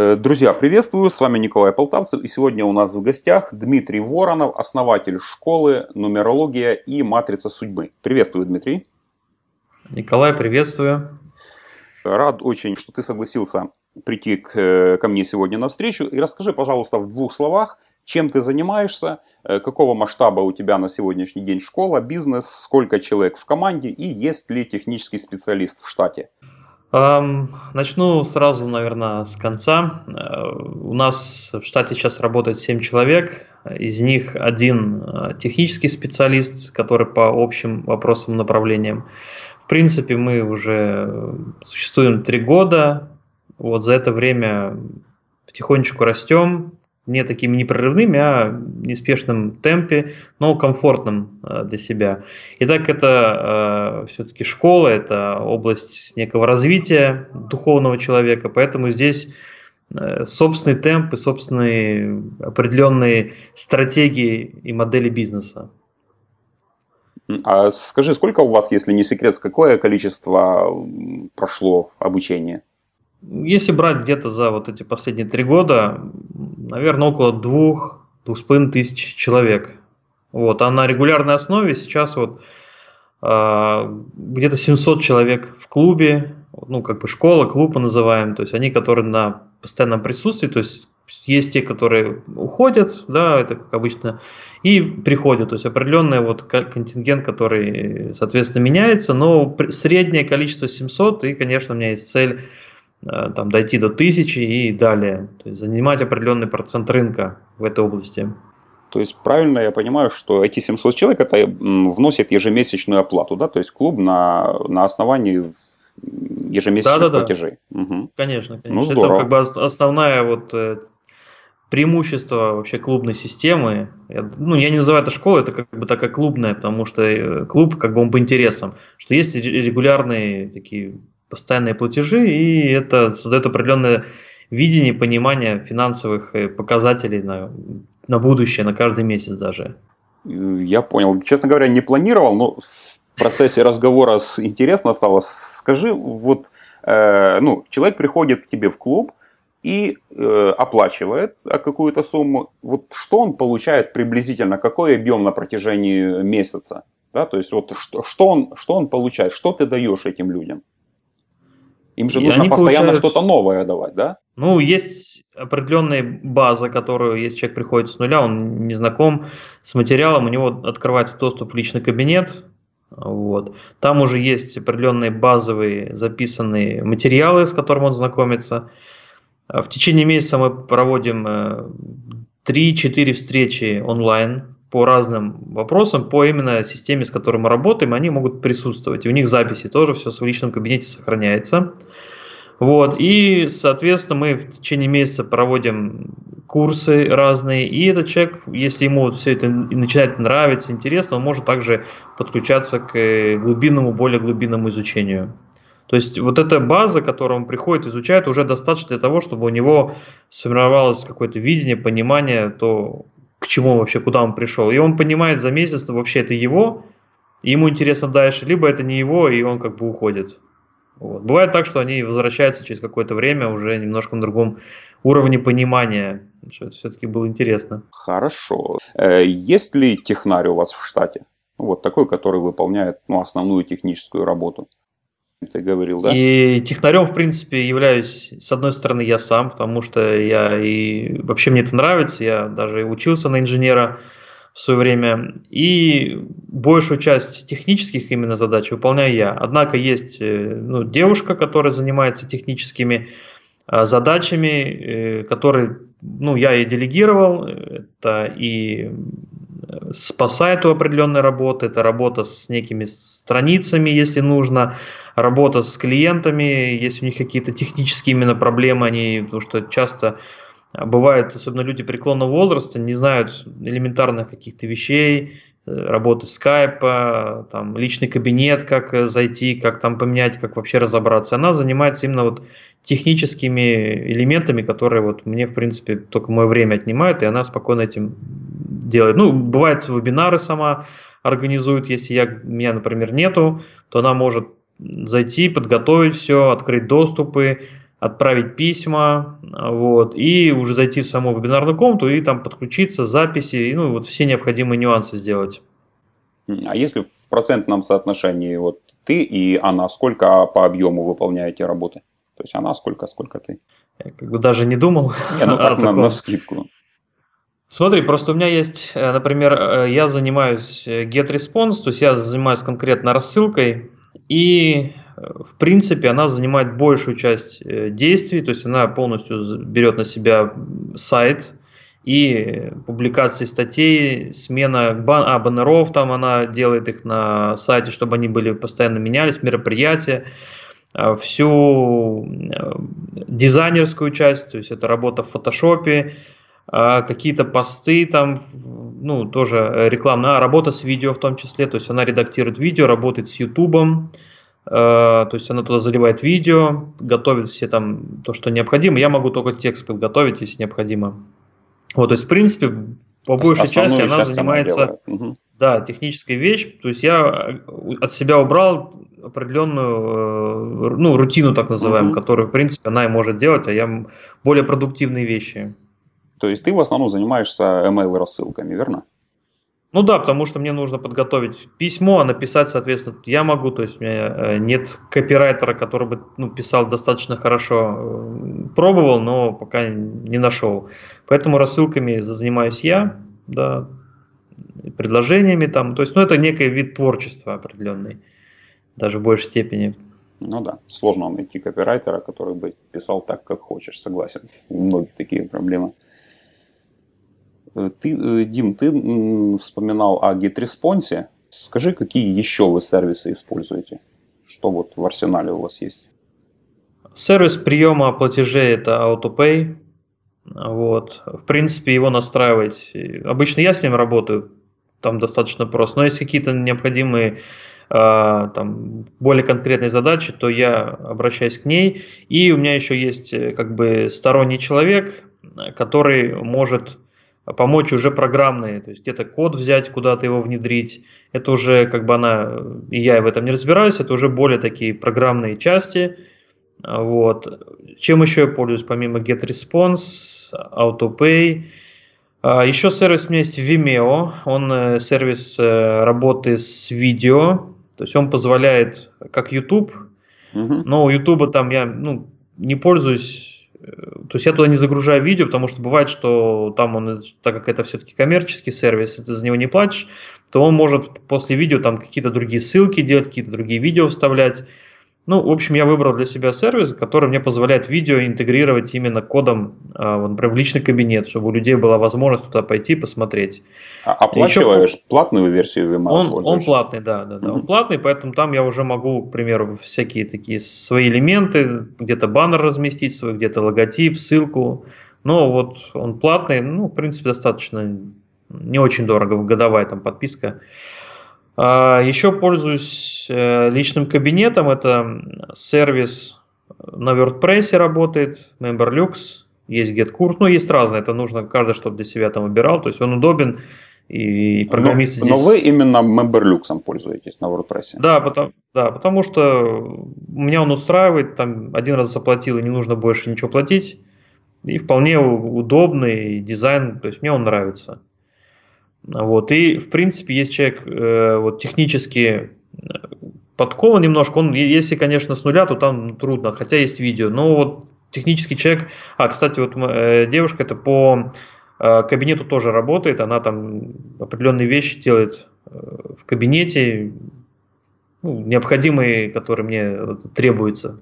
Э, друзья, приветствую, с вами Николай Полтавцев, и сегодня у нас в гостях Дмитрий Воронов, основатель школы «Нумерология и матрица судьбы». Приветствую, Дмитрий. Николай, приветствую. Рад очень, что ты согласился прийти к, э, ко мне сегодня на встречу. И расскажи, пожалуйста, в двух словах, чем ты занимаешься, э, какого масштаба у тебя на сегодняшний день школа, бизнес, сколько человек в команде и есть ли технический специалист в штате? Начну сразу, наверное, с конца. Э, у нас в штате сейчас работает 7 человек, из них один э, технический специалист, который по общим вопросам, направлениям. В принципе, мы уже существуем 3 года, вот за это время потихонечку растем, не такими непрерывными, а в неспешном темпе, но комфортным э, для себя. Итак, это э, все-таки школа, это область некого развития духовного человека, поэтому здесь э, собственный темп и собственные определенные стратегии и модели бизнеса. А скажи, сколько у вас, если не секрет, какое количество прошло обучение? Если брать где-то за вот эти последние три года, наверное, около двух, двух с половиной тысяч человек. Вот, а на регулярной основе сейчас вот э, где-то 700 человек в клубе, ну, как бы школа, клуб мы называем, то есть они, которые на постоянном присутствии, то есть есть те, которые уходят, да, это как обычно, и приходят, то есть определенный вот контингент, который, соответственно, меняется, но среднее количество 700, и, конечно, у меня есть цель там, дойти до тысячи и далее. То есть занимать определенный процент рынка в этой области. То есть правильно я понимаю, что эти 700 человек это вносят ежемесячную оплату, да? То есть клуб на, на основании ежемесячных да, да, платежей. Да. Угу. Конечно, конечно. Ну, здорово. Это как бы основная вот э, преимущество вообще клубной системы. Я, ну, я не называю это школой, это как бы такая клубная, потому что э, клуб как бы он по интересам, что есть регулярные такие постоянные платежи, и это создает определенное видение, понимание финансовых э, показателей на, на будущее, на каждый месяц даже. Я понял. Честно говоря, не планировал, но в процессе разговора с, интересно стало. Скажи, вот э, ну, человек приходит к тебе в клуб и э, оплачивает какую-то сумму. Вот что он получает приблизительно, какой объем на протяжении месяца? Да, то есть вот что, что, он, что он получает, что ты даешь этим людям? Им же нужно постоянно получают... что-то новое давать, да? Ну, есть определенная база, которую, если человек приходит с нуля, он не знаком с материалом, у него открывается доступ в личный кабинет, вот. Там уже есть определенные базовые записанные материалы, с которыми он знакомится. В течение месяца мы проводим 3-4 э, встречи онлайн по разным вопросам, по именно системе, с которой мы работаем, они могут присутствовать. И у них записи тоже все в личном кабинете сохраняется. Вот, и, соответственно, мы в течение месяца проводим курсы разные, и этот человек, если ему все это начинает нравиться, интересно, он может также подключаться к глубинному, более глубинному изучению. То есть вот эта база, которую он приходит, изучает, уже достаточно для того, чтобы у него сформировалось какое-то видение, понимание, то, к чему вообще, куда он пришел. И он понимает за месяц, что вообще это его, ему интересно дальше, либо это не его, и он как бы уходит. Вот. Бывает так, что они возвращаются через какое-то время уже немножко на другом уровне понимания, что это все-таки было интересно. Хорошо. Э, есть ли технарь у вас в штате? Вот такой, который выполняет ну, основную техническую работу ты говорил, да? И технарем, в принципе, являюсь, с одной стороны, я сам, потому что я и вообще мне это нравится, я даже учился на инженера в свое время, и большую часть технических именно задач выполняю я. Однако есть э, ну, девушка, которая занимается техническими э, задачами, э, которые ну, я и делегировал, это и по сайту определенной работы, это работа с некими страницами, если нужно, работа с клиентами, если у них какие-то технические именно проблемы, они, потому что часто бывает, особенно люди преклонного возраста, не знают элементарных каких-то вещей, э, работы скайпа, там, личный кабинет, как зайти, как там поменять, как вообще разобраться. Она занимается именно вот техническими элементами, которые вот мне, в принципе, только мое время отнимают, и она спокойно этим делает. Ну, бывает, вебинары сама организует, если я, меня, например, нету, то она может зайти, подготовить все, открыть доступы, отправить письма, вот, и уже зайти в саму вебинарную комнату и там подключиться, записи, ну, вот все необходимые нюансы сделать. А если в процентном соотношении вот ты и она, сколько по объему выполняете работы? То есть она сколько, сколько ты? Я как бы даже не думал. Не, ну так на, на скидку. Смотри, просто у меня есть, э, например, э, я занимаюсь э, GetResponse, то есть я занимаюсь конкретно рассылкой, и в принципе она занимает большую часть действий, то есть она полностью берет на себя сайт и публикации статей, смена бан а, баннеров, там она делает их на сайте, чтобы они были постоянно менялись, мероприятия, всю дизайнерскую часть, то есть это работа в фотошопе, а, какие-то посты там, ну, тоже рекламная работа с видео в том числе, то есть она редактирует видео, работает с Ютубом, а, то есть она туда заливает видео, готовит все там то, что необходимо. Я могу только текст подготовить, если необходимо. Вот, то есть, в принципе, по большей части она занимается, она да, технической вещь. То есть я от себя убрал определенную, э, ну, рутину так называемую, угу. которую, в принципе, она и может делать, а я более продуктивные вещи. То есть ты в основном занимаешься email рассылками, верно? Ну да, потому что мне нужно подготовить письмо, а написать, соответственно, я могу, то есть у меня э, нет копирайтера, который бы ну, писал достаточно хорошо. Э, пробовал, но пока не нашел. Поэтому рассылками занимаюсь я, да, предложениями там. То есть, ну, это некий вид творчества определенный, даже в большей степени. Ну да, сложно найти копирайтера, который бы писал так, как хочешь, согласен. У многих такие проблемы. Э, ты, э, Дим, ты вспоминал о GetResponse. Скажи, какие еще вы сервисы используете? Что вот в арсенале у вас есть? Сервис приема платежей это AutoPay. Вот. В принципе, его настраивать. Обычно я с ним работаю, там достаточно просто. Но если какие-то необходимые а, там, более конкретные задачи, то я обращаюсь к ней. И у меня еще есть э, как бы сторонний человек, который может помочь уже программные, то есть где-то код взять, куда-то его внедрить. Это уже как бы она, и я в этом не разбираюсь, это уже более такие программные части. Вот. Чем еще я пользуюсь, помимо GetResponse, AutoPay? А, еще сервис у меня есть Vimeo, он э, сервис э, работы с видео, то есть он позволяет, как YouTube, угу. но у YouTube там я ну, не пользуюсь то есть я туда не загружаю видео, потому что бывает, что там он, так как это все-таки коммерческий сервис, ты за него не платишь, то он может после видео там какие-то другие ссылки делать, какие-то другие видео вставлять. Ну, в общем, я выбрал для себя сервис, который мне позволяет видео интегрировать именно кодом, например, в личный кабинет, чтобы у людей была возможность туда пойти посмотреть. А оплачиваешь Еще... платную версию Vimeo? Он, он платный, да, да, да. Mm-hmm. Он платный, поэтому там я уже могу, к примеру, всякие такие свои элементы, где-то баннер разместить свой, где-то логотип, ссылку. Но вот он платный, ну, в принципе, достаточно не очень дорого, годовая там подписка. А, Еще пользуюсь э, личным кабинетом. Это сервис на WordPress работает, MemberLux, есть GetCourse. Ну, есть разные, это нужно каждый, чтобы для себя там выбирал. То есть он удобен, и программисты но, здесь... Но вы именно MemberLux пользуетесь на WordPress? Да потому, да, потому что меня он устраивает, там один раз заплатил, и не нужно больше ничего платить. И вполне удобный дизайн, то есть мне он нравится. Вот. И, в принципе, есть человек э, вот, технически э, подкован немножко. Он, если, конечно, с нуля, то там трудно, хотя есть видео. Но вот технический человек... А, кстати, вот э, девушка это по э, кабинету тоже работает. Она там определенные вещи делает э, в кабинете, ну, необходимые, которые мне вот, требуются.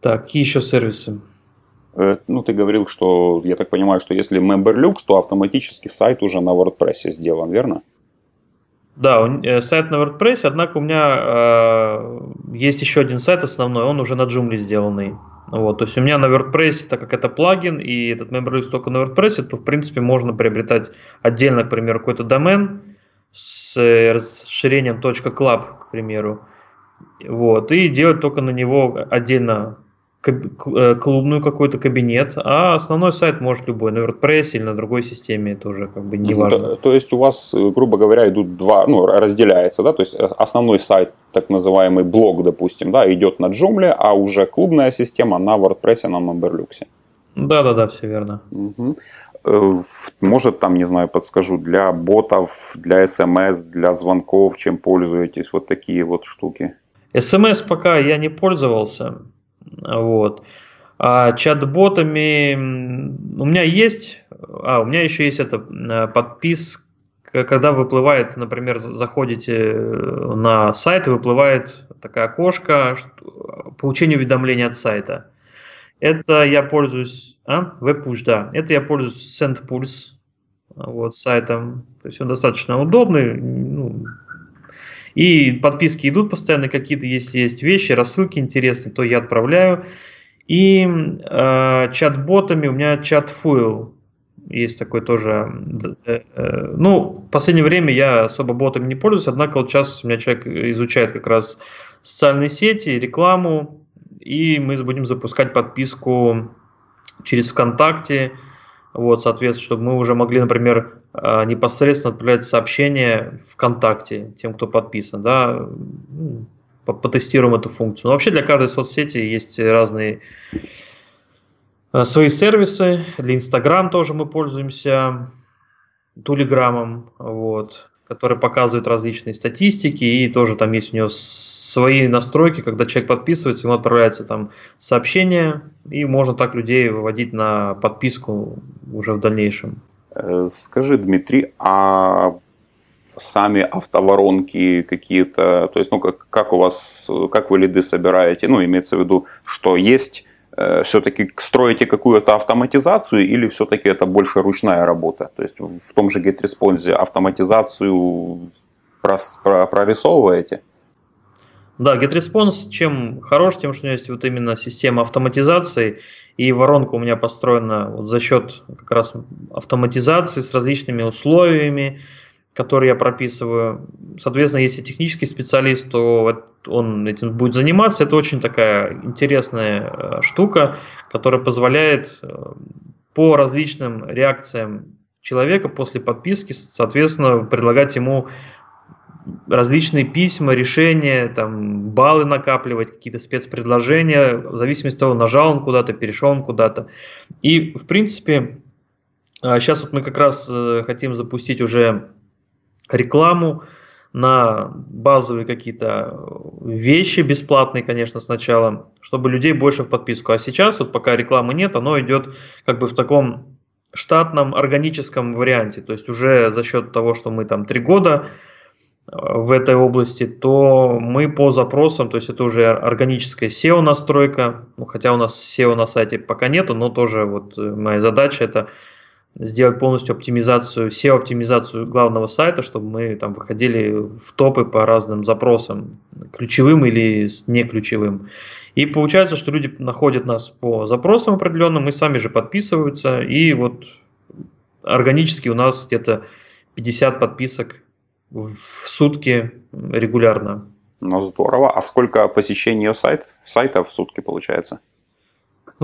Так, какие еще сервисы? Э, ну, ты говорил, что, я так понимаю, что если MemberLux, то автоматически сайт уже на WordPress сделан, верно? Да, э, сайт на WordPress, однако у меня э, есть еще один сайт основной, он уже на Joomla сделанный. Вот, то есть у меня на WordPress, так как это плагин, и этот MemberLux только на WordPress, то в принципе можно приобретать отдельно, к примеру, какой-то домен с расширением .club, к примеру, вот, и делать только на него отдельно Э, клубную какой-то кабинет, а основной сайт может любой, на WordPress или на другой системе, это уже как бы не важно. То, то есть у вас, э, грубо говоря, идут два, ну, разделяется, да, то есть э, основной сайт, так называемый блог, допустим, да, идет на Joomla, а уже клубная система на WordPress, на Memberlux. Да-да-да, все верно. Угу. Может, там, не знаю, подскажу, для ботов, для смс, для звонков, чем пользуетесь, вот такие вот штуки? СМС пока я не пользовался, вот. А чат-ботами у меня есть, а у меня еще есть это э, подписка, когда выплывает, например, заходите э, на сайт, выплывает такая окошко получение уведомления от сайта. Это я пользуюсь, а, WebPush, да, это я пользуюсь SendPulse, вот, сайтом, то есть он достаточно удобный, ну, и подписки идут постоянно какие-то, если есть вещи, рассылки интересные, то я отправляю. И э, чат-ботами у меня чат-фуил есть такой тоже. Э, э, ну, в последнее время я особо ботами не пользуюсь, однако вот сейчас у меня человек изучает как раз социальные сети, рекламу, и мы будем запускать подписку через ВКонтакте, вот, соответственно, чтобы мы уже могли, например, э, непосредственно отправлять сообщения ВКонтакте тем, кто подписан, да, потестируем эту функцию. Но вообще для каждой соцсети есть разные э, свои сервисы. Для Инстаграм тоже мы пользуемся Тулиграммом, вот, который показывает различные статистики, и тоже там есть у него свои настройки, когда человек подписывается, ему отправляется там сообщение, и можно так людей выводить на подписку уже в дальнейшем. Э, скажи, Дмитрий, а сами автоворонки какие-то, то есть, ну, как, как у вас, как вы лиды собираете, ну, имеется в виду, что есть, все-таки строите какую-то автоматизацию или все-таки это больше ручная работа? То есть, в том же GetResponse автоматизацию прорисовываете? Да, GetResponse чем хорош, тем, что у него есть вот именно система автоматизации, и воронка у меня построена вот за счет как раз автоматизации с различными условиями, который я прописываю. Соответственно, если технический специалист, то он этим будет заниматься. Это очень такая интересная э, штука, которая позволяет э, по различным реакциям человека после подписки, соответственно, предлагать ему различные письма, решения, там, баллы накапливать, какие-то спецпредложения, в зависимости от того, нажал он куда-то, перешел он куда-то. И, в принципе, сейчас вот мы как раз э, хотим запустить уже рекламу на базовые какие-то вещи бесплатные, конечно, сначала, чтобы людей больше в подписку. А сейчас, вот пока рекламы нет, оно идет как бы в таком штатном органическом варианте. То есть уже за счет того, что мы там три года э, в этой области, то мы по запросам, то есть это уже органическая SEO настройка, ну, хотя у нас SEO на сайте пока нету, но тоже вот э, моя задача это сделать полностью оптимизацию, SEO-оптимизацию главного сайта, чтобы мы там выходили в топы по разным запросам, ключевым или не ключевым. И получается, что люди находят нас по запросам определенным, и сами же подписываются, и вот органически у нас где-то 50 подписок в сутки регулярно. Ну, здорово. А сколько посещений сайт, сайта в сутки получается?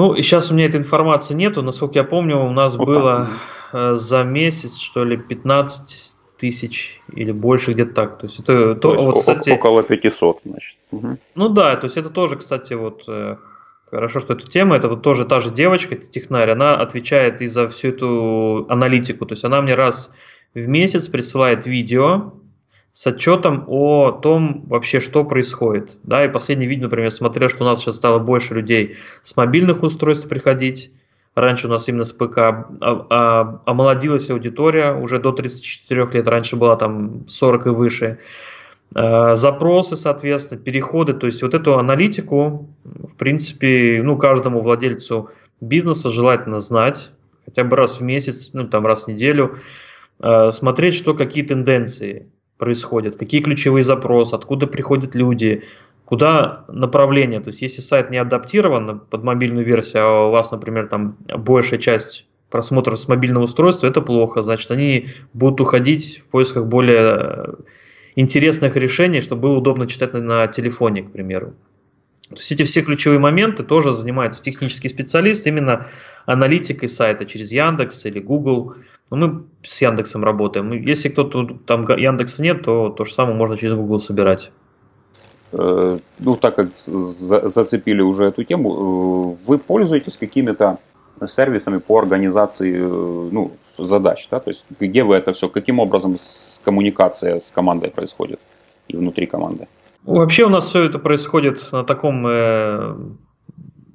Ну, и сейчас у меня этой информации нету. Насколько я помню, у нас вот было так. Э, за месяц, что ли, 15 тысяч или больше где-то так. То есть это то, то вот, кстати, около 500, значит. Угу. Ну да, то есть это тоже, кстати, вот э, хорошо, что эта тема, это вот тоже та же девочка, технарь, она отвечает и за всю эту аналитику. То есть она мне раз в месяц присылает видео, с отчетом о том вообще, что происходит. Да, и последнее видео, например, смотрел, что у нас сейчас стало больше людей с мобильных устройств приходить. Раньше у нас именно с ПК а, а, омолодилась аудитория уже до 34 лет, раньше была там 40 и выше. А, запросы, соответственно, переходы, то есть вот эту аналитику, в принципе, ну, каждому владельцу бизнеса желательно знать, хотя бы раз в месяц, ну, там раз в неделю, смотреть, что какие тенденции происходят, какие ключевые запросы, откуда приходят люди, куда направление. То есть, если сайт не адаптирован под мобильную версию, а у вас, например, там большая часть просмотров с мобильного устройства, это плохо. Значит, они будут уходить в поисках более интересных решений, чтобы было удобно читать на, на телефоне, к примеру. То есть эти все ключевые моменты тоже занимается технический специалист, именно аналитикой сайта через Яндекс или Google. Но мы с Яндексом работаем. Если кто-то там Яндекса нет, то то же самое можно через Google собирать. Э, ну, так как зацепили уже эту тему, э, вы пользуетесь какими-то сервисами по организации э, ну, задач, да, то есть где вы это все, каким образом коммуникация с командой происходит и внутри команды? Вообще у нас все это происходит на таком э,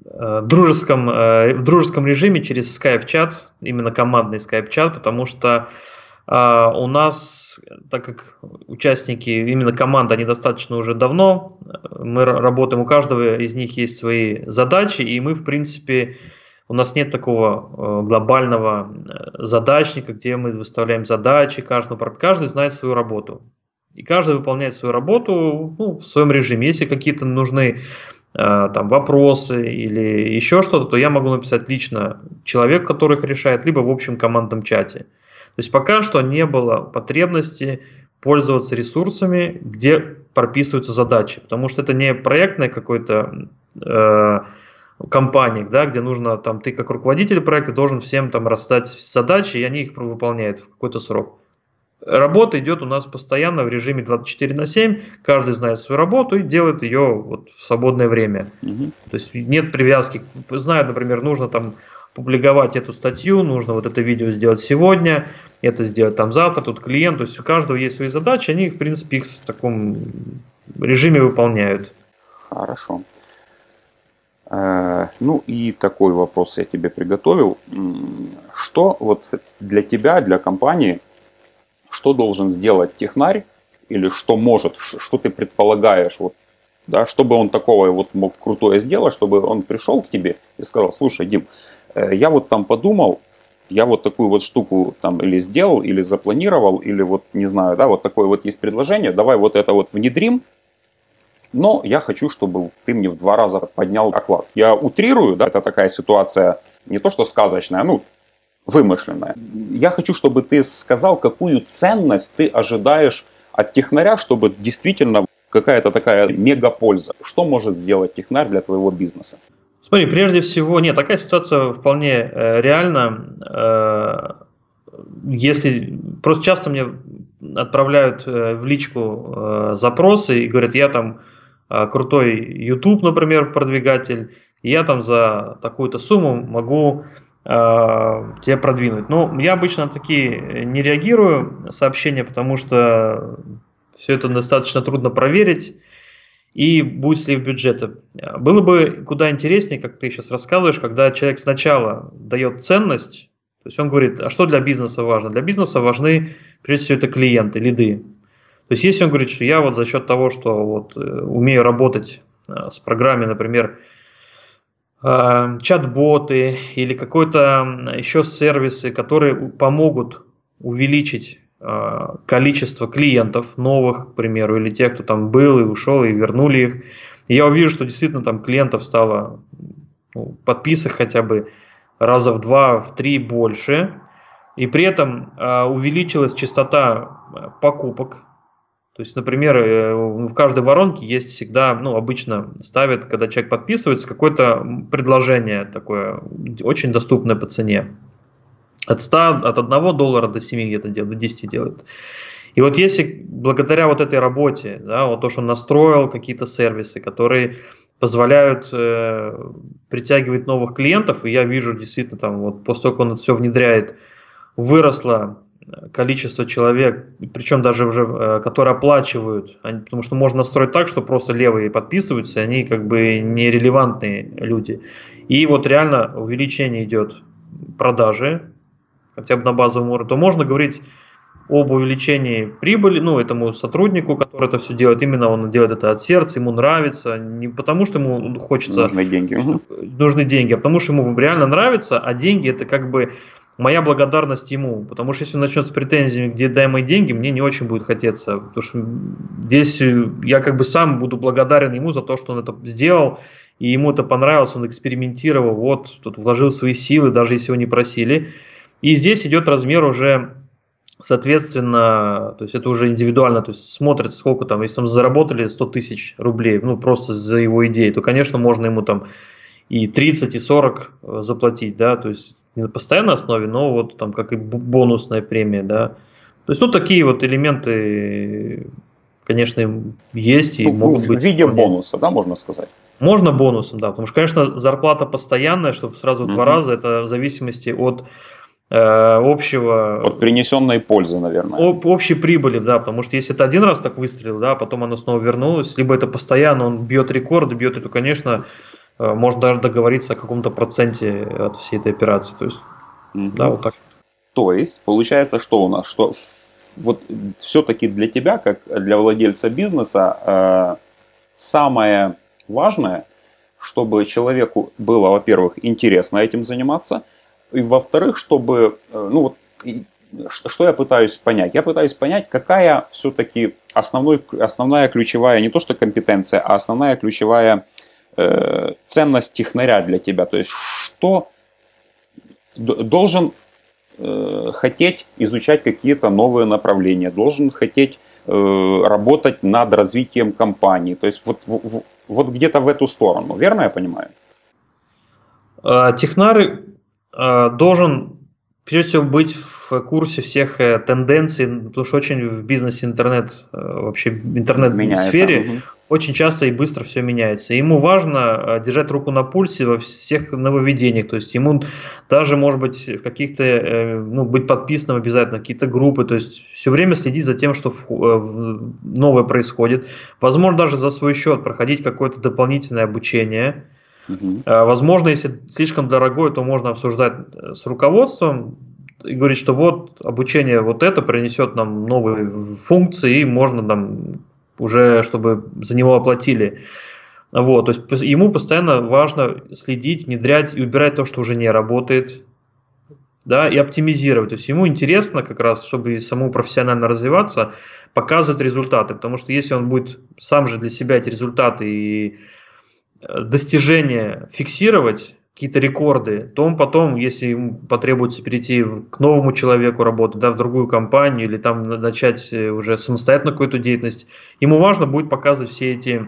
э, дружеском, э, в дружеском режиме через Skype-чат, именно командный Skype-чат, потому что э, у нас, так как участники, именно команда, они достаточно уже давно, мы работаем, у каждого из них есть свои задачи, и мы, в принципе, у нас нет такого э, глобального э, задачника, где мы выставляем задачи каждому, каждый знает свою работу. И каждый выполняет свою работу ну, в своем режиме. Если какие-то нужны э, там вопросы или еще что-то, то я могу написать лично человек, который их решает, либо в общем командном чате. То есть пока что не было потребности пользоваться ресурсами, где прописываются задачи, потому что это не проектная какой-то э, компания, да, где нужно там ты как руководитель проекта должен всем там расстать задачи, и они их выполняют в какой-то срок. Работа идет у нас постоянно в режиме 24 на 7, каждый знает свою работу и делает ее вот в свободное время. Угу. То есть нет привязки. Знают, например, нужно там публиковать эту статью, нужно вот это видео сделать сегодня, это сделать там завтра, тут клиент. То есть у каждого есть свои задачи, они, в принципе, их в таком режиме выполняют. Хорошо. Э, ну и такой вопрос я тебе приготовил. Что вот для тебя, для компании что должен сделать технарь, или что может, что ты предполагаешь, вот, да, чтобы он такого вот мог крутое сделать, чтобы он пришел к тебе и сказал, слушай, Дим, э, я вот там подумал, я вот такую вот штуку там или сделал, или запланировал, или вот не знаю, да, вот такое вот есть предложение, давай вот это вот внедрим, но я хочу, чтобы ты мне в два раза поднял оклад. Я утрирую, да, это такая ситуация не то что сказочная, ну вымышленное. Я хочу, чтобы ты сказал, какую ценность ты ожидаешь от технаря, чтобы действительно какая-то такая мегапольза. Что может сделать технарь для твоего бизнеса? Смотри, прежде всего, нет, такая ситуация вполне э, реальна. Э, если просто часто мне отправляют э, в личку э, запросы и говорят, я там крутой YouTube, например, продвигатель, я там за такую-то сумму могу тебе продвинуть. Но я обычно на такие не реагирую сообщения, потому что все это достаточно трудно проверить и будет слив бюджета. Было бы куда интереснее, как ты сейчас рассказываешь, когда человек сначала дает ценность, то есть он говорит, а что для бизнеса важно? Для бизнеса важны, прежде всего, это клиенты, лиды. То есть если он говорит, что я вот за счет того, что вот э, умею работать э, с программой, например, Э, чат-боты или какой-то еще сервисы, которые помогут увеличить э, количество клиентов новых, к примеру, или тех, кто там был и ушел, и вернули их. Я увижу, что действительно там клиентов стало ну, подписок хотя бы раза в два, в три больше. И при этом э, увеличилась частота э, покупок то есть, например, э, в каждой воронке есть всегда, ну, обычно ставят, когда человек подписывается, какое-то предложение такое, очень доступное по цене. От 100, от 1 доллара до 7 где-то делают, до 10 делают. И вот если благодаря вот этой работе, да, вот то, что он настроил какие-то сервисы, которые позволяют э, притягивать новых клиентов, и я вижу действительно там вот после того, как он это все внедряет, выросло количество человек, причем даже уже, э, которые оплачивают, потому что можно настроить так, что просто левые подписываются, они как бы нерелевантные люди. И вот реально увеличение идет продажи, хотя бы на базовом уровне, то можно говорить об увеличении прибыли, ну, этому сотруднику, который это все делает, именно он делает это от сердца, ему нравится, не потому что ему хочется... Нужны деньги. Нужны деньги, а потому что ему реально нравится, а деньги это как бы моя благодарность ему, потому что если он начнет с претензиями, где дай мои деньги, мне не очень будет хотеться, потому что здесь я как бы сам буду благодарен ему за то, что он это сделал, и ему это понравилось, он экспериментировал, вот, тут вложил свои силы, даже если его не просили. И здесь идет размер уже, соответственно, то есть это уже индивидуально, то есть смотрят, сколько там, если там заработали 100 тысяч рублей, ну, просто за его идеи, то, конечно, можно ему там и 30, и 40 э, заплатить, да, то есть не на постоянной основе, но вот там как и бонусная премия, да. То есть, ну, такие вот элементы, конечно, есть и ну, могут в быть. В виде вполне. бонуса, да, можно сказать? Можно бонусом, да, потому что, конечно, зарплата постоянная, чтобы сразу в два раза, это в зависимости от э, общего... От принесенной пользы, наверное. Об, общей прибыли, да, потому что если это один раз так выстрелил, да, потом оно снова вернулось, либо это постоянно, он бьет рекорды, бьет эту, конечно, можно даже договориться о каком-то проценте от всей этой операции, то есть, угу. да, вот так. То есть, получается, что у нас, что вот все-таки для тебя, как для владельца бизнеса, э, самое важное, чтобы человеку было, во-первых, интересно этим заниматься, и во-вторых, чтобы, э, ну вот, что я пытаюсь понять? Я пытаюсь понять, какая все-таки основной, основная ключевая, не то что компетенция, а основная ключевая э, ценность технаря для тебя. То есть, что должен э, хотеть изучать какие-то новые направления, должен хотеть э, работать над развитием компании. То есть, вот, в, вот где-то в эту сторону. Верно я понимаю? А, технарь а, должен прежде всего быть в курсе всех э, тенденций, потому что очень в бизнесе интернет, э, вообще интернет-сфере угу. очень часто и быстро все меняется. ему важно э, держать руку на пульсе во всех нововведениях, то есть ему даже, может быть, в каких-то, ну, быть подписанным обязательно, какие-то группы, то есть все время следить за тем, что новое происходит. Возможно, даже за свой счет проходить какое-то дополнительное обучение, Угу. Возможно, если слишком дорогое, то можно обсуждать э, с руководством и говорить, что вот обучение вот это принесет нам новые функции, и можно там уже, чтобы за него оплатили. Вот, то есть ему постоянно важно следить, внедрять и убирать то, что уже не работает, да, и оптимизировать. То есть ему интересно как раз, чтобы самому профессионально развиваться, показывать результаты, потому что если он будет сам же для себя эти результаты и достижения фиксировать, какие-то рекорды, то он потом, если ему потребуется перейти к новому человеку работать, да, в другую компанию или там начать э, уже самостоятельно какую-то деятельность, ему важно будет показывать все эти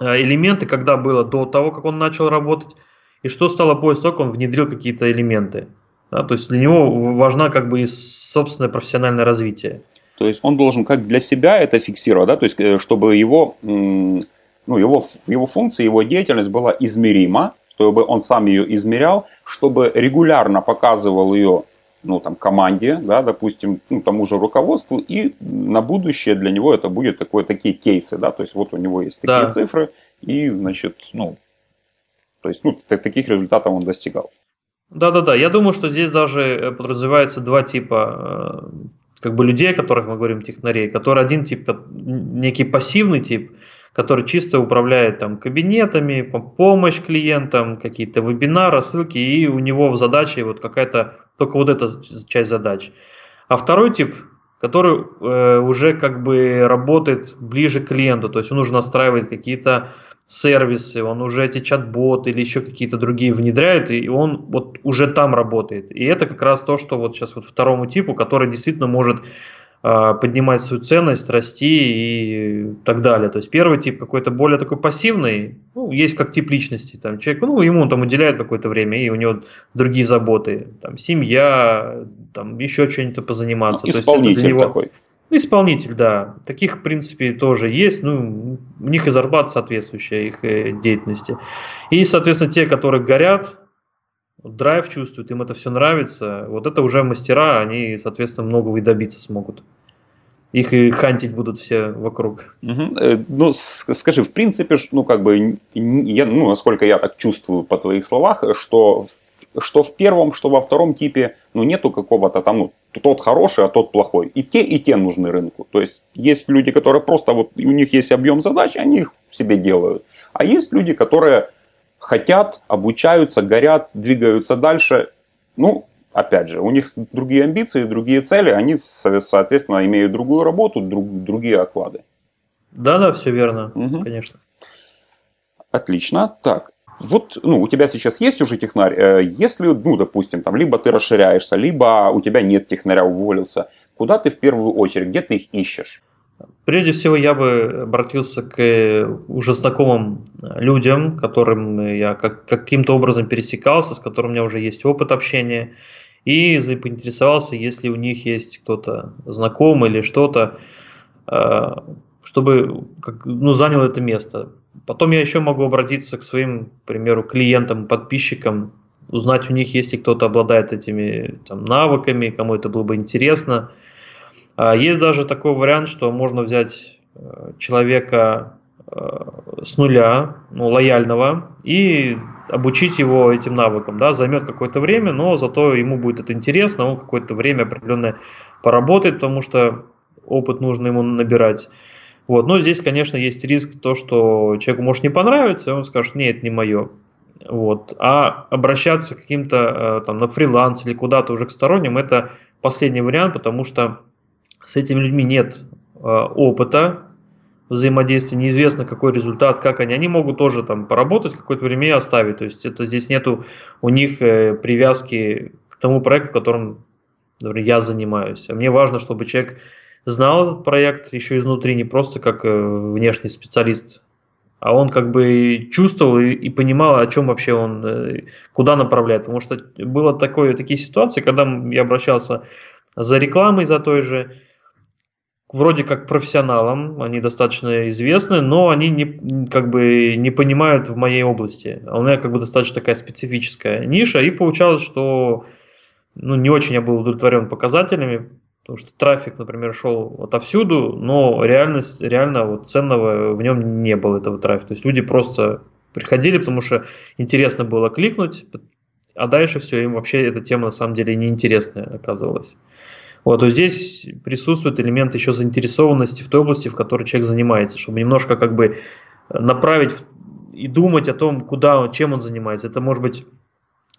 э, элементы, когда было до того, как он начал работать, и что стало после того, как он внедрил какие-то элементы. Да, то есть для него важна как бы и собственное профессиональное развитие. То есть он должен как для себя это фиксировать, да, то есть э, чтобы его ну, его, его функция, его деятельность была измерима, чтобы он сам ее измерял, чтобы регулярно показывал ее ну, там, команде, да, допустим, ну, тому же руководству, и на будущее для него это будет такое, такие кейсы, да, то есть вот у него есть такие да. цифры, и, значит, ну, то есть, ну, таких результатов он достигал. Да-да-да, я думаю, что здесь даже э, подразумевается два типа э, как бы людей, о которых мы говорим, технарей, который один тип, некий пассивный тип, который чисто управляет там кабинетами, помощь клиентам, какие-то вебинары, ссылки, и у него в задаче вот какая-то только вот эта часть задач. А второй тип, который э, уже как бы работает ближе к клиенту, то есть он уже настраивает какие-то сервисы, он уже эти чат-боты или еще какие-то другие внедряет, и он вот уже там работает. И это как раз то, что вот сейчас вот второму типу, который действительно может поднимать свою ценность, расти и так далее. То есть первый тип какой-то более такой пассивный, ну, есть как тип личности. Там, человек, ну, ему он там уделяет какое-то время, и у него другие заботы. Там, семья, там, еще что-нибудь позаниматься. Ну, исполнитель То есть него... такой. Исполнитель, да. Таких, в принципе, тоже есть. Ну, у них и зарплата соответствующая их э, деятельности. И, соответственно, те, которые горят, драйв чувствуют, им это все нравится, вот это уже мастера, они, соответственно, многого и добиться смогут. Их и хантить будут все вокруг. Угу. Ну, скажи, в принципе, ну, как бы, я, ну, насколько я так чувствую по твоих словах, что, что в первом, что во втором типе, ну, нету какого-то там, ну, тот хороший, а тот плохой. И те, и те нужны рынку. То есть, есть люди, которые просто, вот, у них есть объем задач, они их себе делают. А есть люди, которые хотят, обучаются, горят, двигаются дальше. Ну, опять же, у них другие амбиции, другие цели, они, соответственно, имеют другую работу, друг, другие оклады. Да, да, все верно, угу. конечно. Отлично. Так, вот, ну, у тебя сейчас есть уже технарь. Э, если, ну, допустим, там, либо ты расширяешься, либо у тебя нет технаря, уволился, куда ты в первую очередь, где ты их ищешь? Прежде всего, я бы обратился к э, уже знакомым людям, которым я как, каким-то образом пересекался, с которыми у меня уже есть опыт общения, и поинтересовался, если у них есть кто-то знакомый или что-то, э, чтобы ну, занял это место. Потом я еще могу обратиться к своим, к примеру, клиентам, подписчикам, узнать у них, если кто-то обладает этими там, навыками, кому это было бы интересно. А есть даже такой вариант, что можно взять э, человека э, с нуля, ну, лояльного, и обучить его этим навыкам. Да, займет какое-то время, но зато ему будет это интересно, он какое-то время определенное поработает, потому что опыт нужно ему набирать. Вот. Но здесь, конечно, есть риск то, что человеку может не понравиться, и он скажет, нет, это не мое. Вот. А обращаться к каким-то э, там на фриланс или куда-то уже к сторонним, это последний вариант, потому что с этими людьми нет э, опыта взаимодействия, неизвестно какой результат, как они. Они могут тоже там поработать какое-то время и оставить. То есть это здесь нету у них э, привязки к тому проекту, которым например, я занимаюсь. А мне важно, чтобы человек знал проект еще изнутри, не просто как внешний специалист а он как бы чувствовал и, и понимал, о чем вообще он, э, куда направляет. Потому что было такое, такие ситуации, когда я обращался за рекламой, за той же, вроде как профессионалам, они достаточно известны, но они не, как бы не понимают в моей области. А у меня как бы достаточно такая специфическая ниша, и получалось, что ну, не очень я был удовлетворен показателями, потому что трафик, например, шел отовсюду, но реальность, реально вот ценного в нем не было этого трафика. То есть люди просто приходили, потому что интересно было кликнуть, а дальше все, им вообще эта тема на самом деле неинтересная оказывалась. Вот, то здесь присутствует элемент еще заинтересованности в той области, в которой человек занимается, чтобы немножко как бы направить и думать о том, куда, чем он занимается. Это может быть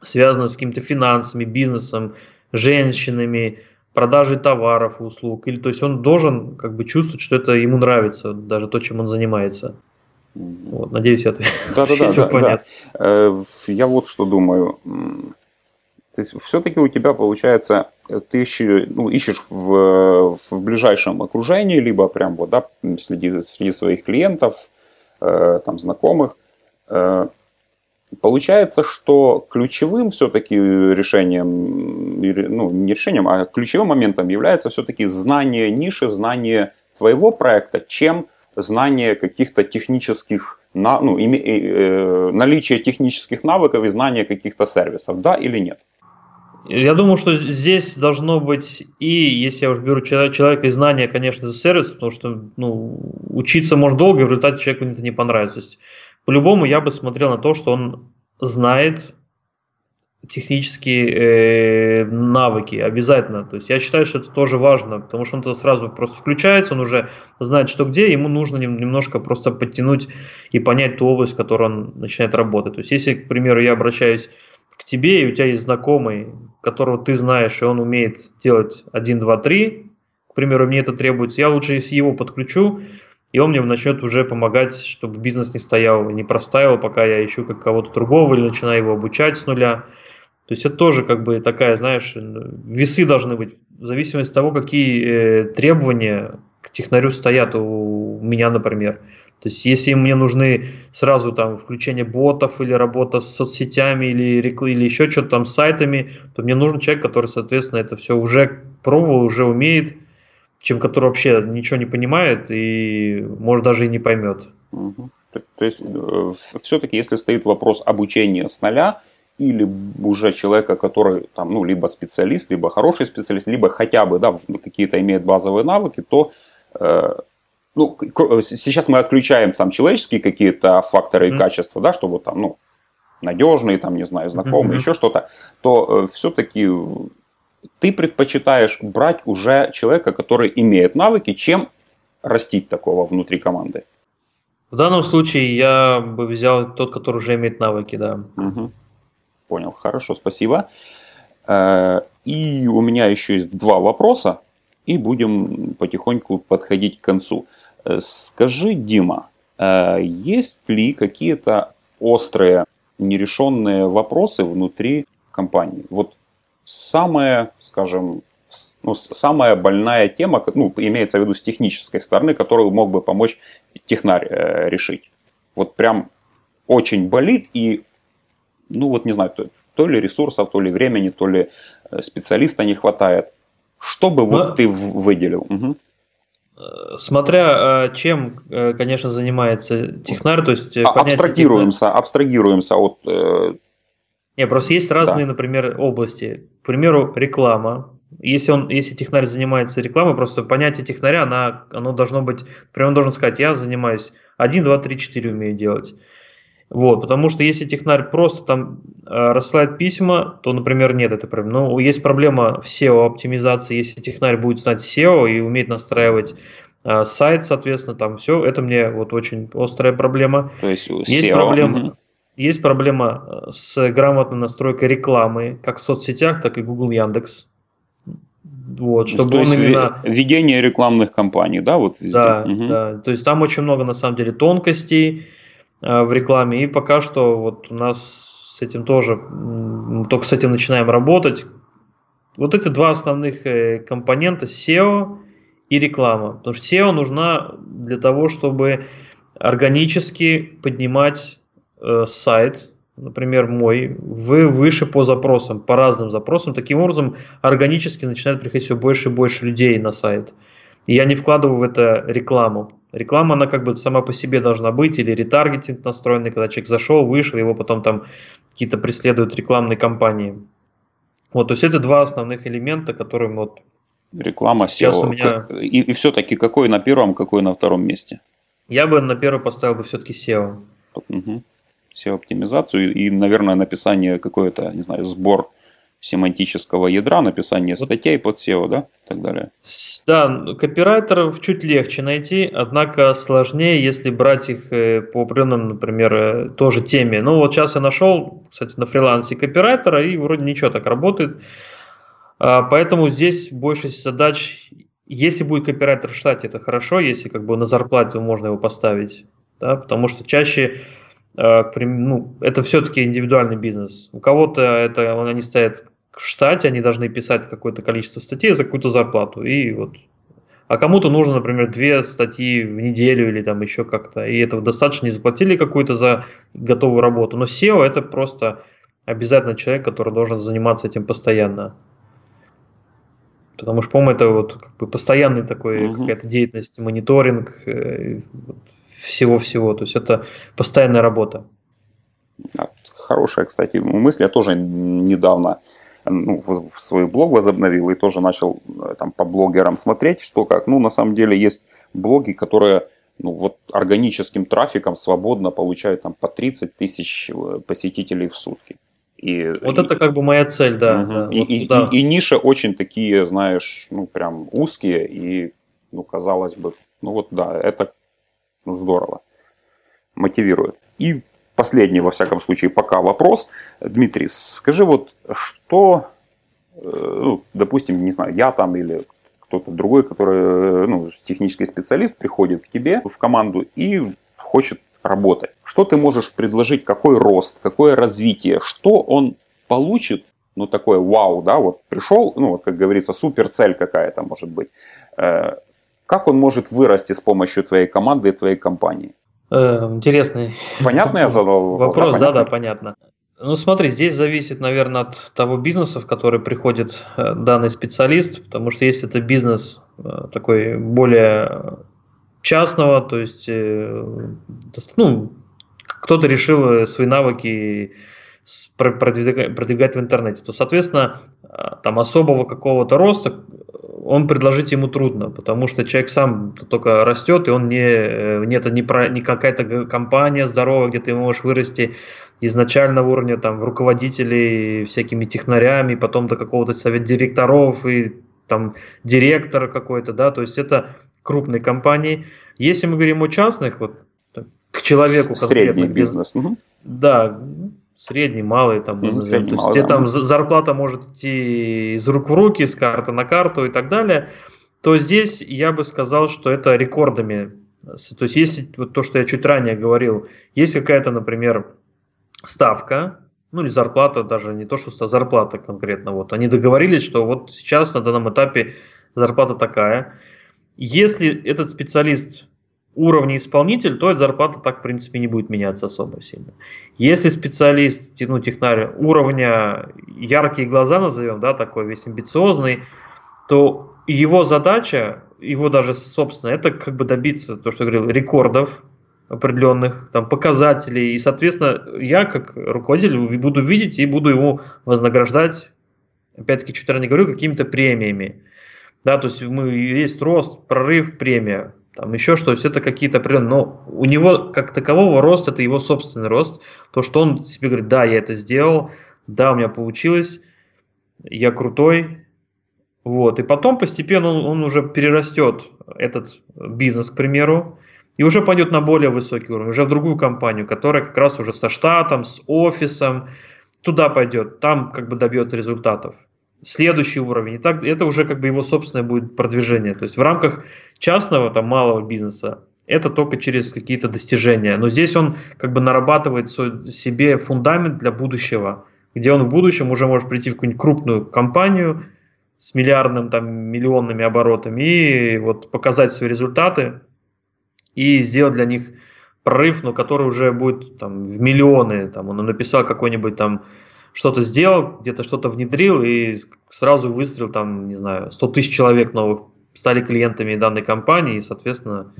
связано с какими-то финансами, бизнесом, женщинами, продажей товаров услуг. Или, то есть он должен как бы чувствовать, что это ему нравится, даже то, чем он занимается. Вот, надеюсь, это да, да, да, понятно. Да. Э, я вот что думаю. То есть все-таки у тебя получается, ты ищешь, ну, ищешь в, в ближайшем окружении, либо прям вот, да, среди, среди своих клиентов, э, там, знакомых, э, Получается, что ключевым все-таки решением, ну не решением, а ключевым моментом является все-таки знание ниши, знание твоего проекта, чем знание каких-то технических, ну, име, э, наличие технических навыков и знание каких-то сервисов, да или нет? Я думаю, что здесь должно быть и, если я уже беру человека и знания, конечно, за сервис, потому что ну, учиться можно долго, и в результате человеку это не понравится. То есть по-любому я бы смотрел на то, что он знает технические э, навыки обязательно. То есть я считаю, что это тоже важно, потому что он то сразу просто включается, он уже знает, что где, ему нужно немножко просто подтянуть и понять ту область, в которой он начинает работать. То есть если, к примеру, я обращаюсь к тебе, и у тебя есть знакомый, которого ты знаешь, и он умеет делать 1, 2, 3, к примеру, мне это требуется, я лучше его подключу, и он мне начнет уже помогать, чтобы бизнес не стоял, не простаивал, пока я ищу как кого-то другого или начинаю его обучать с нуля. То есть это тоже как бы такая, знаешь, весы должны быть в зависимости от того, какие э, требования к технарю стоят у меня, например. То есть если мне нужны сразу там включение ботов или работа с соцсетями или, или еще что-то там с сайтами, то мне нужен человек, который, соответственно, это все уже пробовал, уже умеет, чем который вообще ничего не понимает и, может, даже и не поймет. Угу. То, есть, э, все-таки, если стоит вопрос обучения с нуля, или уже человека, который там, ну, либо специалист, либо хороший специалист, либо хотя бы да, какие-то имеет базовые навыки, то э, ну, сейчас мы отключаем там человеческие какие-то факторы и mm-hmm. качества, да, чтобы там, ну, надежные, там, не знаю, знакомые, mm-hmm. еще что-то, то э, все-таки ты предпочитаешь брать уже человека, который имеет навыки, чем растить такого внутри команды? В данном случае я бы взял тот, который уже имеет навыки, да. Угу. Понял, хорошо, спасибо. Э, и у меня еще есть два вопроса, и будем потихоньку подходить к концу. Э, скажи, Дима, э, есть ли какие-то острые нерешенные вопросы внутри компании? Вот самая, скажем, ну, самая больная тема, ну, имеется в виду с технической стороны, которую мог бы помочь технарь э, решить. Вот прям очень болит и, ну вот не знаю, то, то ли ресурсов, то ли времени, то ли э, специалиста не хватает. Что бы Но... вот ты выделил? Угу. Смотря чем, конечно, занимается технарь, то есть... А, абстрагируемся, технарь... абстрагируемся от... Не, просто есть разные, да. например, области. К примеру, реклама. Если, он, если технарь занимается рекламой, просто понятие технаря, она, оно должно быть... Например, он должен сказать, я занимаюсь 1, 2, 3, 4 умею делать. Вот, потому что если технарь просто там э, рассылает письма, то, например, нет этой проблемы. Но есть проблема в SEO-оптимизации. Если технарь будет знать SEO и уметь настраивать э, сайт, соответственно, там все, это мне вот очень острая проблема. То есть, есть SEO, проблема, угу. есть проблема с грамотной настройкой рекламы, как в соцсетях, так и Google Яндекс. Вот, чтобы то он именно... Ведение рекламных кампаний, да, вот везде? Да, угу. да. То есть там очень много, на самом деле, тонкостей, в рекламе. И пока что вот у нас с этим тоже, только с этим начинаем работать. Вот эти два основных э, компонента SEO и реклама. Потому что SEO нужна для того, чтобы органически поднимать э, сайт, например, мой, вы выше по запросам, по разным запросам. Таким образом, органически начинает приходить все больше и больше людей на сайт. И я не вкладываю в это рекламу. Реклама, она как бы сама по себе должна быть, или ретаргетинг настроенный, когда человек зашел, вышел, его потом там какие-то преследуют рекламные кампании. Вот, то есть это два основных элемента, которые вот Реклама, SEO. Меня... И, и все-таки какой на первом, какой на втором месте? Я бы на первый поставил бы все-таки SEO. Угу. SEO-оптимизацию и, наверное, написание какой-то, не знаю, сбор семантического ядра, написание статей под SEO, да, и так далее. Да, копирайтеров чуть легче найти, однако сложнее, если брать их э, по определенным, например, э, тоже теме. Ну вот сейчас я нашел, кстати, на фрилансе копирайтера, и вроде ничего так работает. А, поэтому здесь больше задач, если будет копирайтер в штате, это хорошо, если как бы на зарплате можно его поставить, да, потому что чаще э, ну, это все-таки индивидуальный бизнес. У кого-то это они стоят в штате они должны писать какое-то количество статей за какую-то зарплату. И вот а кому-то нужно, например, две статьи в неделю или там еще как-то, и этого достаточно, не заплатили какую-то за готовую работу. Но SEO это просто обязательно человек, который должен заниматься этим постоянно. Потому что, по-моему, это вот как бы постоянный такой угу. какая-то деятельность, мониторинг э, всего-всего. То есть это постоянная работа. Хорошая, кстати, мысль. Я тоже недавно ну, в, в свой блог возобновил и тоже начал э, там по блогерам смотреть, что как. Ну, на самом деле есть блоги, которые ну, вот органическим трафиком свободно получают там по 30 тысяч э, посетителей в сутки. И, вот и, это как бы моя цель, да. Угу. да и, вот и, и, и ниши очень такие, знаешь, ну прям узкие и, ну казалось бы, ну вот да, это здорово, мотивирует. И последний, во всяком случае, пока вопрос. Дмитрий, скажи вот, что, э, ну, допустим, не знаю, я там или кто-то другой, который, э, ну, технический специалист приходит к тебе в команду и хочет работать. Что ты можешь предложить, какой рост, какое развитие, что он получит, ну, такое вау, да, вот пришел, ну, вот, как говорится, супер цель какая-то может быть. Э, как он может вырасти с помощью твоей команды и твоей компании? Э, интересный. Понятно я задал вопрос? Да, да, понятно. Ну смотри, здесь зависит, наверное, от того бизнеса, в который приходит э, данный специалист, потому что если это бизнес э, такой более частного, то есть ну, кто-то решил свои навыки продвигать в интернете, то, соответственно, там особого какого-то роста он предложить ему трудно, потому что человек сам только растет, и он не, это не, про, не какая-то компания здоровая, где ты можешь вырасти изначального уровня там, в руководителей всякими технарями, потом до какого-то совет директоров и там директора какой-то, да, то есть это крупные компании. Если мы говорим о частных, вот к человеку Средний бизнес. Да, Средний, малый, там, mm-hmm, средний, то есть, малый, да. там зарплата может идти из рук в руки, с карты на карту и так далее, то здесь я бы сказал, что это рекордами. То есть, если вот то, что я чуть ранее говорил, есть какая-то, например, ставка, ну или зарплата, даже не то, что зарплата конкретно, вот они договорились, что вот сейчас на данном этапе зарплата такая. Если этот специалист уровне исполнитель, то эта зарплата так, в принципе, не будет меняться особо сильно. Если специалист, ну, технарь уровня яркие глаза назовем, да, такой весь амбициозный, то его задача его даже собственно, это как бы добиться, то, что я говорил, рекордов определенных, там, показателей, и, соответственно, я как руководитель буду видеть и буду его вознаграждать, опять-таки, чуть ранее говорю, какими-то премиями. Да, то есть мы, есть рост, прорыв, премия, там еще что, то есть это какие-то определенные, но у него как такового рост, это его собственный рост, то, что он себе говорит, да, я это сделал, да, у меня получилось, я крутой, вот, и потом постепенно он, он уже перерастет этот бизнес, к примеру, и уже пойдет на более высокий уровень, уже в другую компанию, которая как раз уже со штатом, с офисом, туда пойдет, там как бы добьет результатов. Следующий уровень, и так это уже как бы его собственное будет продвижение. То есть в рамках частного, там, малого бизнеса это только через какие-то достижения. Но здесь он как бы нарабатывает себе фундамент для будущего, где он в будущем уже может прийти в какую-нибудь крупную компанию с миллиардным, там, миллионными оборотами и вот показать свои результаты, и сделать для них прорыв, но который уже будет там в миллионы, там он написал какой-нибудь там что-то сделал, где-то что-то внедрил и сразу выстрелил там, не знаю, 100 тысяч человек новых стали клиентами данной компании, и, соответственно,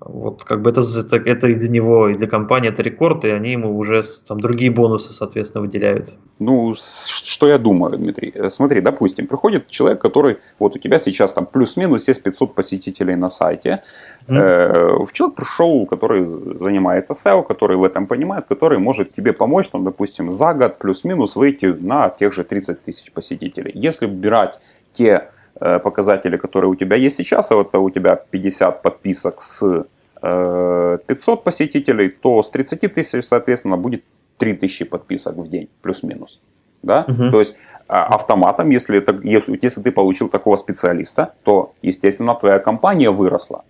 вот как бы это, это, это и для него, и для компании это рекорд, и они ему уже там другие бонусы, соответственно, выделяют. Ну, что я думаю, Дмитрий? Э, смотри, допустим, приходит человек, который, вот у тебя сейчас там плюс-минус есть 500 посетителей на сайте. Mm. Э, человек пришел, который занимается SEO, который в этом понимает, который может тебе помочь, там, допустим, за год плюс-минус выйти на тех же 30 тысяч посетителей. Если брать те показатели, которые у тебя есть сейчас, а вот у тебя 50 подписок с 500 э, посетителей, то с 30 тысяч, соответственно, будет 3000 подписок в день, плюс-минус. Да? Угу. То есть а, автоматом, если, это, если, если ты получил такого специалиста, то, естественно, твоя компания выросла.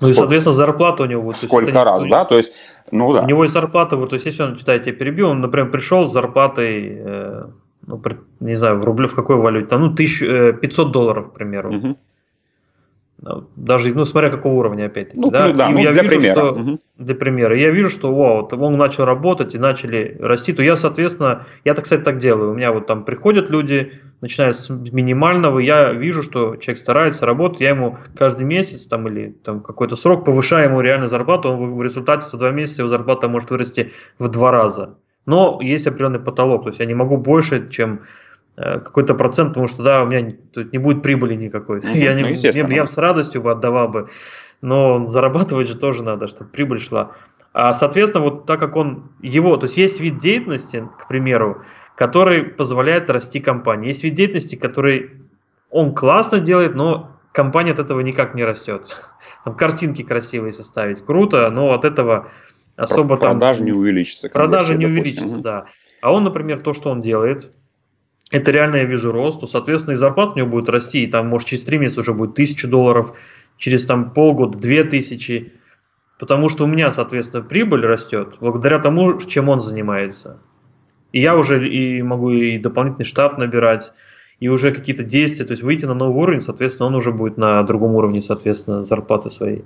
Ну и, соответственно, зарплата у него будет. Сколько раз, да? То есть, ну да. У него и зарплата, вот, то есть, если он, читайте, я перебью, он, например, пришел с зарплатой э, ну, не знаю, в рубле в какой валюте, там, ну, 1500 э, долларов, к примеру. Угу. Даже, ну, смотря какого уровня, опять-таки. Ну, да, да ну, я для вижу, примера. Что, угу. Для примера. Я вижу, что, вау, он начал работать и начали расти, то я, соответственно, я, так, кстати, так делаю. У меня вот там приходят люди, начиная с минимального, я вижу, что человек старается работать, я ему каждый месяц там или там какой-то срок повышаю ему реально зарплату, он в результате за два месяца его зарплата может вырасти в два раза. Но есть определенный потолок, то есть я не могу больше, чем э, какой-то процент, потому что да, у меня тут не будет прибыли никакой. Угу, я, не, ну, я, я с радостью бы отдавал бы, но зарабатывать же тоже надо, чтобы прибыль шла. А, соответственно, вот так как он его, то есть есть вид деятельности, к примеру, который позволяет расти компании. Есть вид деятельности, который он классно делает, но компания от этого никак не растет. Там картинки красивые составить, круто, но от этого особо там... Продажи не увеличится. Продажи не увеличится, да. А он, например, то, что он делает, это реально я вижу рост, то, соответственно, и зарплата у него будет расти, и там, может, через 3 месяца уже будет 1000 долларов, через там полгода 2000, потому что у меня, соответственно, прибыль растет благодаря тому, чем он занимается. И я уже и могу и дополнительный штат набирать, и уже какие-то действия, то есть выйти на новый уровень, соответственно, он уже будет на другом уровне, соответственно, зарплаты своей.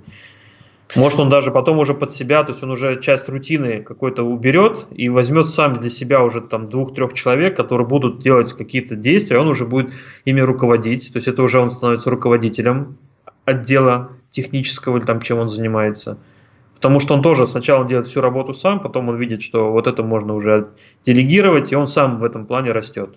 Может, он даже потом уже под себя, то есть он уже часть рутины какой-то уберет и возьмет сам для себя уже там двух-трех человек, которые будут делать какие-то действия, он уже будет ими руководить. То есть это уже он становится руководителем отдела технического или там чем он занимается. Потому что он тоже сначала делает всю работу сам, потом он видит, что вот это можно уже делегировать, и он сам в этом плане растет.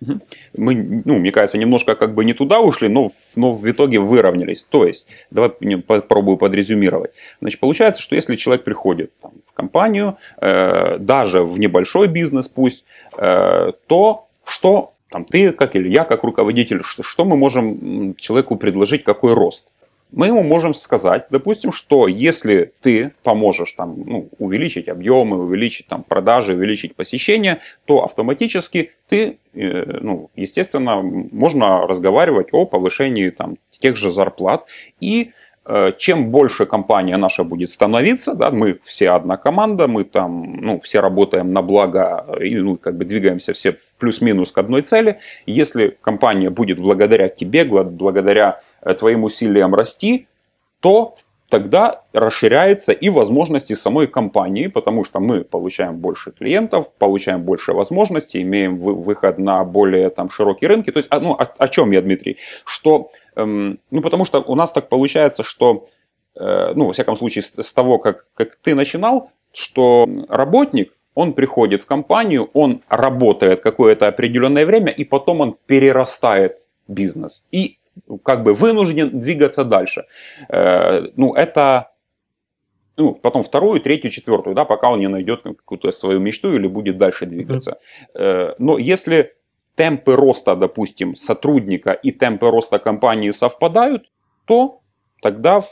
Мы, ну, мне кажется, немножко как бы не туда ушли, но, но в итоге выровнялись. То есть, давай попробую подрезюмировать. Значит, получается, что если человек приходит там, в компанию, э, даже в небольшой бизнес пусть, э, то что там ты, как или я, как руководитель, что, что мы можем человеку предложить, какой рост? Мы ему можем сказать, допустим, что если ты поможешь там, ну, увеличить объемы, увеличить там, продажи, увеличить посещения, то автоматически ты, э, ну, естественно, можно разговаривать о повышении там, тех же зарплат. И чем больше компания наша будет становиться, да, мы все одна команда, мы там, ну, все работаем на благо и, ну, как бы двигаемся все в плюс-минус к одной цели. Если компания будет благодаря тебе, благодаря Э, твоим усилиям расти, то тогда расширяется и возможности самой компании, потому что мы получаем больше клиентов, получаем больше возможностей, имеем выход на более там, широкие рынки. То есть, а, ну, о, о чем я, Дмитрий? Что, эм, ну, потому что у нас так получается, что, э, ну, во всяком случае, с, с того, как, как ты начинал, что работник, он приходит в компанию, он работает какое-то определенное время, и потом он перерастает бизнес. И как бы вынужден двигаться дальше. Э, ну, это ну, потом вторую, третью, четвертую, да, пока он не найдет какую-то свою мечту или будет дальше двигаться. Mm-hmm. Но если темпы роста, допустим, сотрудника и темпы роста компании совпадают, то тогда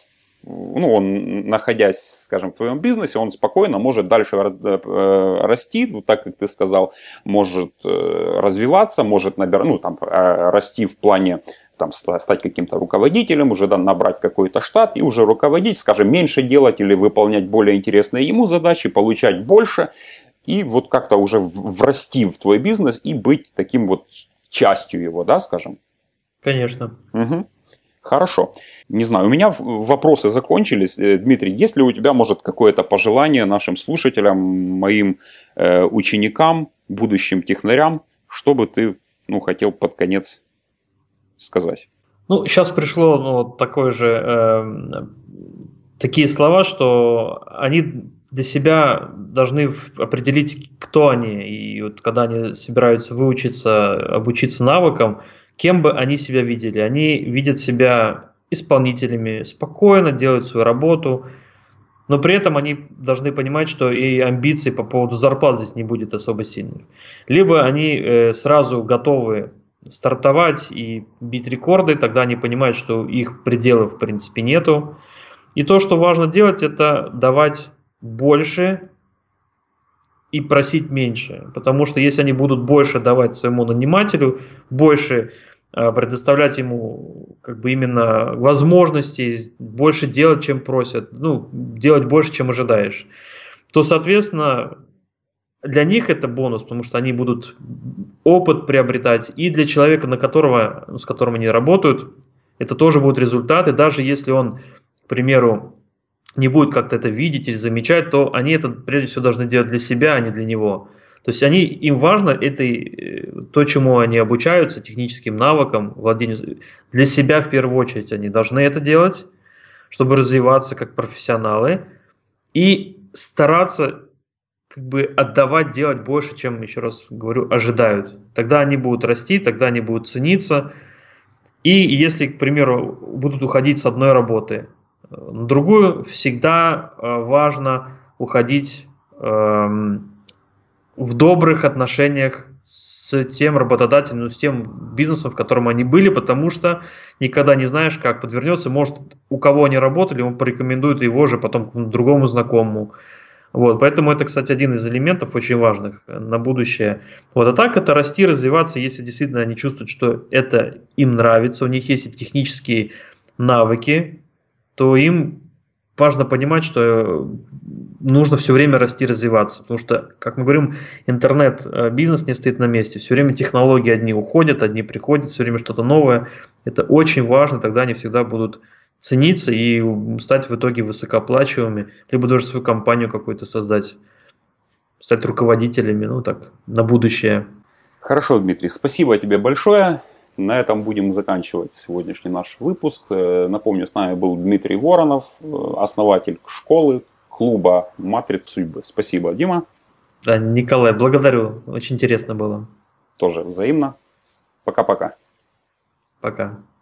ну, он, находясь, скажем, в твоем бизнесе, он спокойно может дальше э, расти, ну, так как ты сказал, может развиваться, может набирать, ну, там, расти в плане там, стать каким-то руководителем, уже да, набрать какой-то штат и уже руководить, скажем, меньше делать или выполнять более интересные ему задачи, получать больше и вот как-то уже врасти в твой бизнес и быть таким вот частью его, да, скажем? Конечно. Угу. Хорошо. Не знаю, у меня вопросы закончились. Э, Дмитрий, есть ли у тебя, может, какое-то пожелание нашим слушателям, моим э, ученикам, будущим технарям, чтобы ты ну, хотел под конец сказать? Ну, сейчас пришло ну, такое же, э, такие слова, что они для себя должны определить, кто они. И вот когда они собираются выучиться, обучиться навыкам, кем бы они себя видели. Они видят себя исполнителями, спокойно делают свою работу, но при этом они должны понимать, что и амбиций по поводу зарплат здесь не будет особо сильных. Либо они э, сразу готовы стартовать и бить рекорды, тогда они понимают, что их пределов в принципе нету. И то, что важно делать, это давать больше и просить меньше. Потому что если они будут больше давать своему нанимателю, больше э, предоставлять ему как бы именно возможностей, больше делать, чем просят, ну, делать больше, чем ожидаешь, то, соответственно, для них это бонус, потому что они будут опыт приобретать, и для человека, на которого, с которым они работают, это тоже будут результаты, даже если он, к примеру, не будет как-то это видеть или замечать, то они это прежде всего должны делать для себя, а не для него. То есть они, им важно это, э, то, чему они обучаются, техническим навыкам, владению, для себя в первую очередь они должны это делать, чтобы развиваться как профессионалы и стараться как бы отдавать, делать больше, чем, еще раз говорю, ожидают. Тогда они будут расти, тогда они будут цениться. И если, к примеру, будут уходить с одной работы на другую, всегда э, важно уходить эм, в добрых отношениях с тем работодателем, ну, с тем бизнесом, в котором они были, потому что никогда не знаешь, как подвернется. Может, у кого они работали, он порекомендует его же потом к другому знакомому. Вот, поэтому это, кстати, один из элементов очень важных на будущее. Вот, а так это расти, развиваться, если действительно они чувствуют, что это им нравится, у них есть технические навыки, то им важно понимать, что нужно все время расти, развиваться. Потому что, как мы говорим, интернет-бизнес э, не стоит на месте. Все время технологии одни уходят, одни приходят, все время что-то новое. Это очень важно, тогда они всегда будут цениться и стать в итоге высокооплачиваемыми, либо даже свою компанию какую-то создать, стать руководителями, ну так, на будущее. Хорошо, Дмитрий, спасибо тебе большое. На этом будем заканчивать сегодняшний наш выпуск. Э, напомню, с нами был Дмитрий Воронов, э, основатель школы, клуба «Матриц судьбы». Спасибо, Дима. Да, Николай, благодарю. Очень интересно было. Тоже взаимно. Пока-пока. Пока. -пока. Пока.